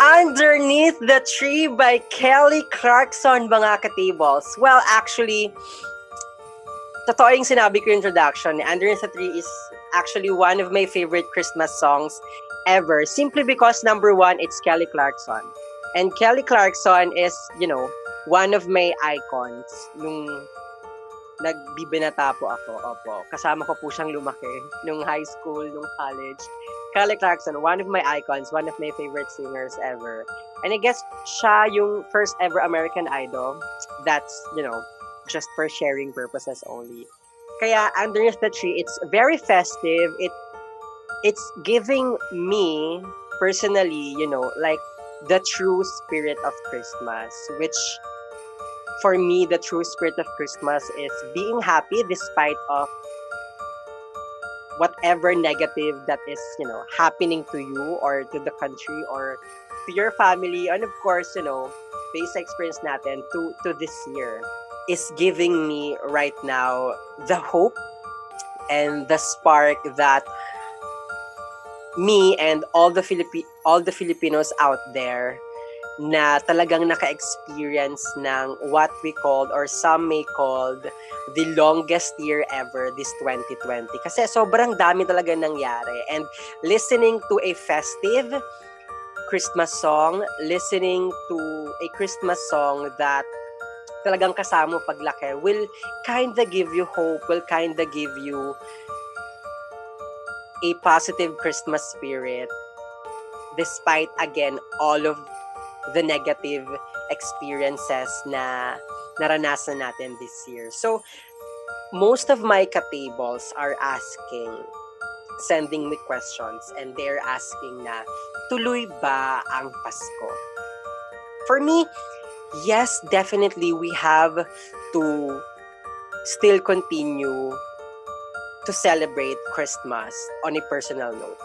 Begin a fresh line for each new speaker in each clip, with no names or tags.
Underneath the Tree by Kelly Clarkson, mga katables. Well, actually, totoo yung sinabi ko introduction. Underneath the Tree is actually one of my favorite Christmas songs ever. Simply because, number one, it's Kelly Clarkson. And Kelly Clarkson is, you know, one of my icons. Nung nagbibinata po ako, opo. Kasama ko po siyang lumaki nung high school, nung college. Kelly Clarkson, one of my icons, one of my favorite singers ever. And I guess siya yung first ever American Idol that's, you know, just for sharing purposes only. Kaya underneath the tree, it's very festive. It it's giving me personally, you know, like the true spirit of Christmas, which for me, the true spirit of Christmas is being happy despite of whatever negative that is, you know, happening to you or to the country or to your family. And of course, you know, basic experience natin to, to this year is giving me right now the hope and the spark that me and all the Philippi- all the Filipinos out there na talagang naka-experience ng what we called or some may called the longest year ever this 2020 kasi sobrang dami talaga nangyari. And listening to a festive Christmas song listening to a Christmas song that talagang kasama paglaki will kinda give you hope will kinda give you a positive Christmas spirit despite again all of the negative experiences na naranasan natin this year. So, most of my katables are asking, sending me questions, and they're asking na, tuloy ba ang Pasko? For me, yes, definitely we have to still continue to celebrate Christmas on a personal note.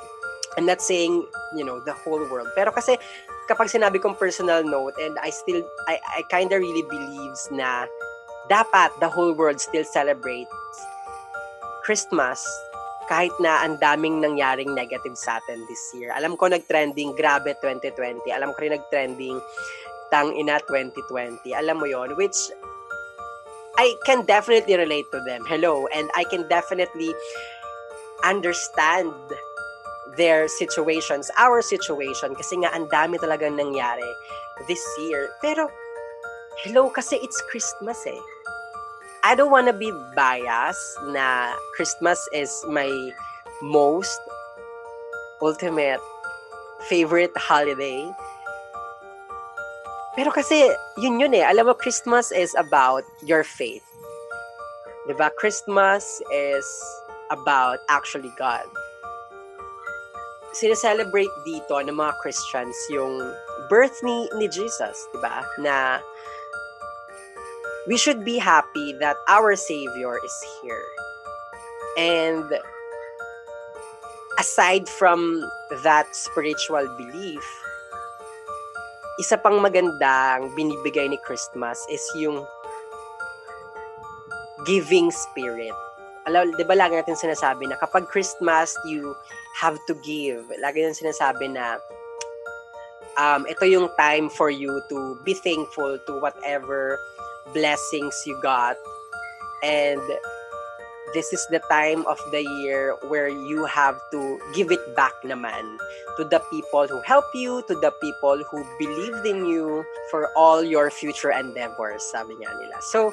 I'm not saying, you know, the whole world. Pero kasi kapag sinabi kong personal note and I still I I kind of really believes na dapat the whole world still celebrates Christmas kahit na ang daming nangyaring negative sa atin this year. Alam ko nag-trending grabe 2020. Alam ko rin nag-trending tang ina 2020. Alam mo yon which I can definitely relate to them. Hello. And I can definitely understand their situations, our situation, kasi nga ang dami talagang nangyari this year. Pero, hello, kasi it's Christmas eh. I don't wanna be biased na Christmas is my most ultimate favorite holiday. Pero kasi, yun yun eh. Alam mo, Christmas is about your faith. Diba? Christmas is about actually God sineselebrate dito ng mga Christians yung birth ni, ni Jesus, di ba? Na we should be happy that our Savior is here. And aside from that spiritual belief, isa pang magandang binibigay ni Christmas is yung giving spirit alam, di ba lagi natin sinasabi na kapag Christmas, you have to give. Lagi natin sinasabi na um, ito yung time for you to be thankful to whatever blessings you got. And this is the time of the year where you have to give it back naman to the people who help you, to the people who believed in you for all your future endeavors, sabi nga nila. So,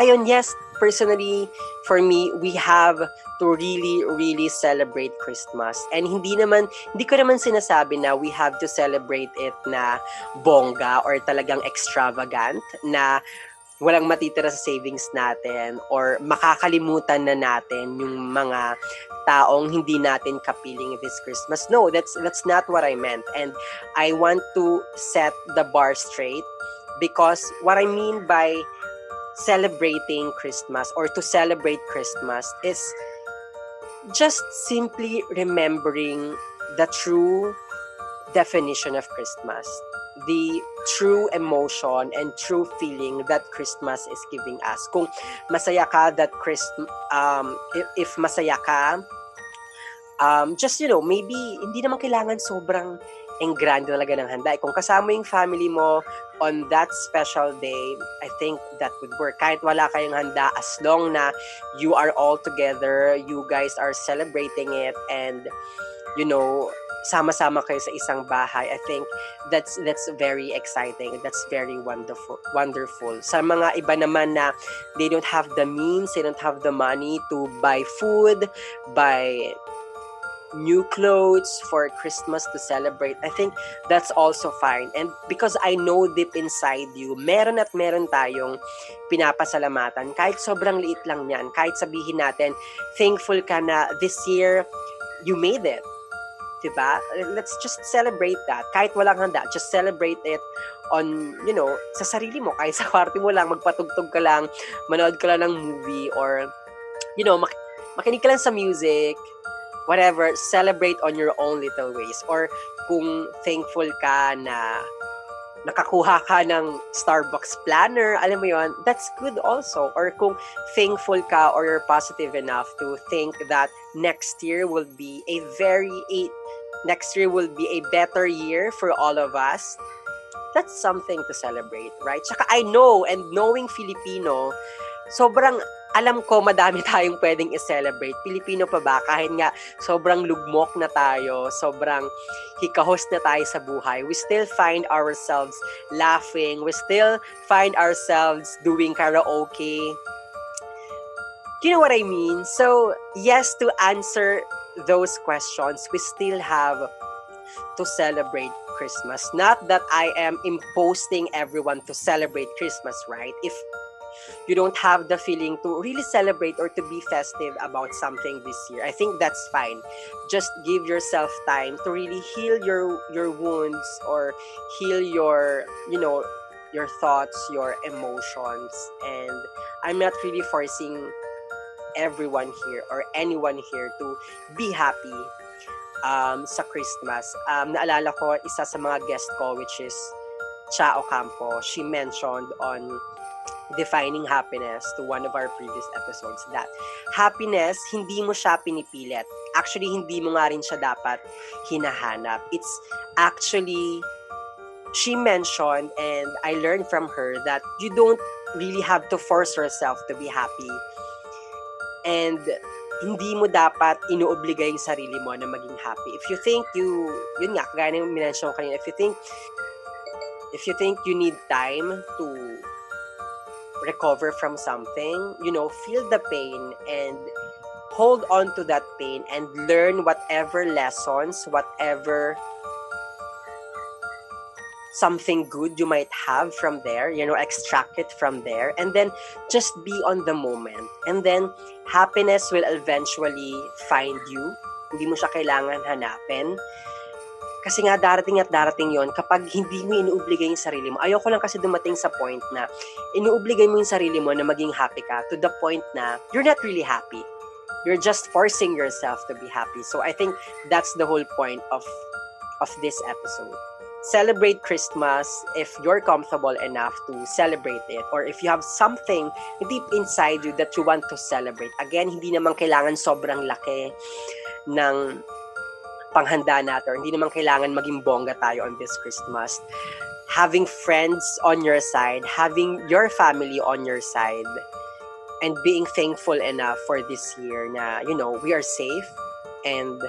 ayun, yes, personally, for me, we have to really, really celebrate Christmas. And hindi naman, hindi ko naman sinasabi na we have to celebrate it na bongga or talagang extravagant na walang matitira sa savings natin or makakalimutan na natin yung mga taong hindi natin kapiling this Christmas. No, that's that's not what I meant. And I want to set the bar straight because what I mean by celebrating Christmas or to celebrate Christmas is just simply remembering the true definition of Christmas, the true emotion and true feeling that Christmas is giving us. Kung masaya ka that Christ um if, if masaya ka um just you know maybe hindi naman kailangan sobrang ang grande talaga ng handa. Kung kasama yung family mo on that special day, I think that would work. Kahit wala kayong handa, as long na you are all together, you guys are celebrating it, and you know, sama-sama kayo sa isang bahay. I think that's that's very exciting. That's very wonderful. Wonderful. Sa mga iba naman na they don't have the means, they don't have the money to buy food, buy new clothes for Christmas to celebrate. I think that's also fine. And because I know deep inside you, meron at meron tayong pinapasalamatan. Kahit sobrang liit lang yan. Kahit sabihin natin, thankful ka na this year, you made it. Diba? Let's just celebrate that. Kahit walang handa, just celebrate it on, you know, sa sarili mo. Kahit sa kwarto mo lang, magpatugtog ka lang, manood ka lang ng movie, or, you know, mak- makinig ka lang sa music, whatever, celebrate on your own little ways. Or kung thankful ka na nakakuha ka ng Starbucks planner, alam mo yon, that's good also. Or kung thankful ka or you're positive enough to think that next year will be a very, a, next year will be a better year for all of us, that's something to celebrate, right? Tsaka I know, and knowing Filipino, sobrang alam ko madami tayong pwedeng i-celebrate. Pilipino pa ba? Kahit nga sobrang lugmok na tayo, sobrang hikahos na tayo sa buhay, we still find ourselves laughing. We still find ourselves doing karaoke. You know what I mean? So, yes, to answer those questions, we still have to celebrate Christmas. Not that I am imposing everyone to celebrate Christmas, right? If you don't have the feeling to really celebrate or to be festive about something this year. I think that's fine. Just give yourself time to really heal your your wounds or heal your you know your thoughts your emotions. And i'm not really forcing everyone here or anyone here to be happy um, sa Christmas. Um, naalala ko, isa sa mga guest ko, which is Cha Ocampo, she mentioned on defining happiness to one of our previous episodes that happiness, hindi mo siya pinipilit. Actually, hindi mo nga rin siya dapat hinahanap. It's actually, she mentioned and I learned from her that you don't really have to force yourself to be happy. And hindi mo dapat inuobliga yung sarili mo na maging happy. If you think you, yun nga, kagaya ng minention kanina, if you think, if you think you need time to recover from something, you know, feel the pain and hold on to that pain and learn whatever lessons, whatever something good you might have from there, you know, extract it from there, and then just be on the moment. And then happiness will eventually find you. Hindi mo siya kailangan hanapin. Kasi nga darating at darating yon kapag hindi mo inuobligay yung sarili mo. Ayoko lang kasi dumating sa point na inuobligay mo yung sarili mo na maging happy ka to the point na you're not really happy. You're just forcing yourself to be happy. So I think that's the whole point of of this episode. Celebrate Christmas if you're comfortable enough to celebrate it or if you have something deep inside you that you want to celebrate. Again, hindi naman kailangan sobrang laki ng panghanda natin. Hindi naman kailangan maging bongga tayo on this Christmas. Having friends on your side, having your family on your side, and being thankful enough for this year na, you know, we are safe and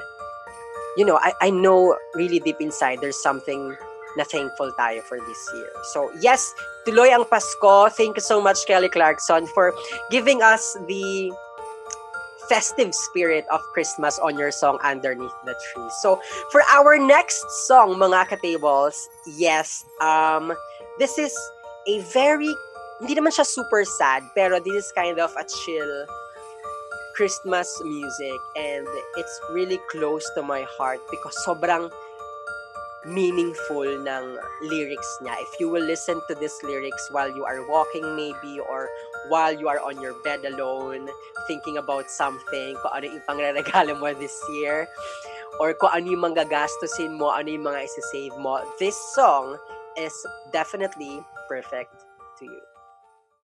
you know, I, I know really deep inside there's something na thankful tayo for this year. So, yes, tuloy ang Pasko. Thank you so much, Kelly Clarkson, for giving us the festive spirit of Christmas on your song Underneath the Tree. So, for our next song, mga ka-tables, yes, um, this is a very, hindi naman siya super sad, pero this is kind of a chill Christmas music and it's really close to my heart because sobrang meaningful ng lyrics niya. If you will listen to these lyrics while you are walking maybe or while you are on your bed alone, thinking about something, kung ano yung pangregalo mo this year, or kung ano yung mga gastusin mo, ano yung mga isi-save mo, this song is definitely perfect to you.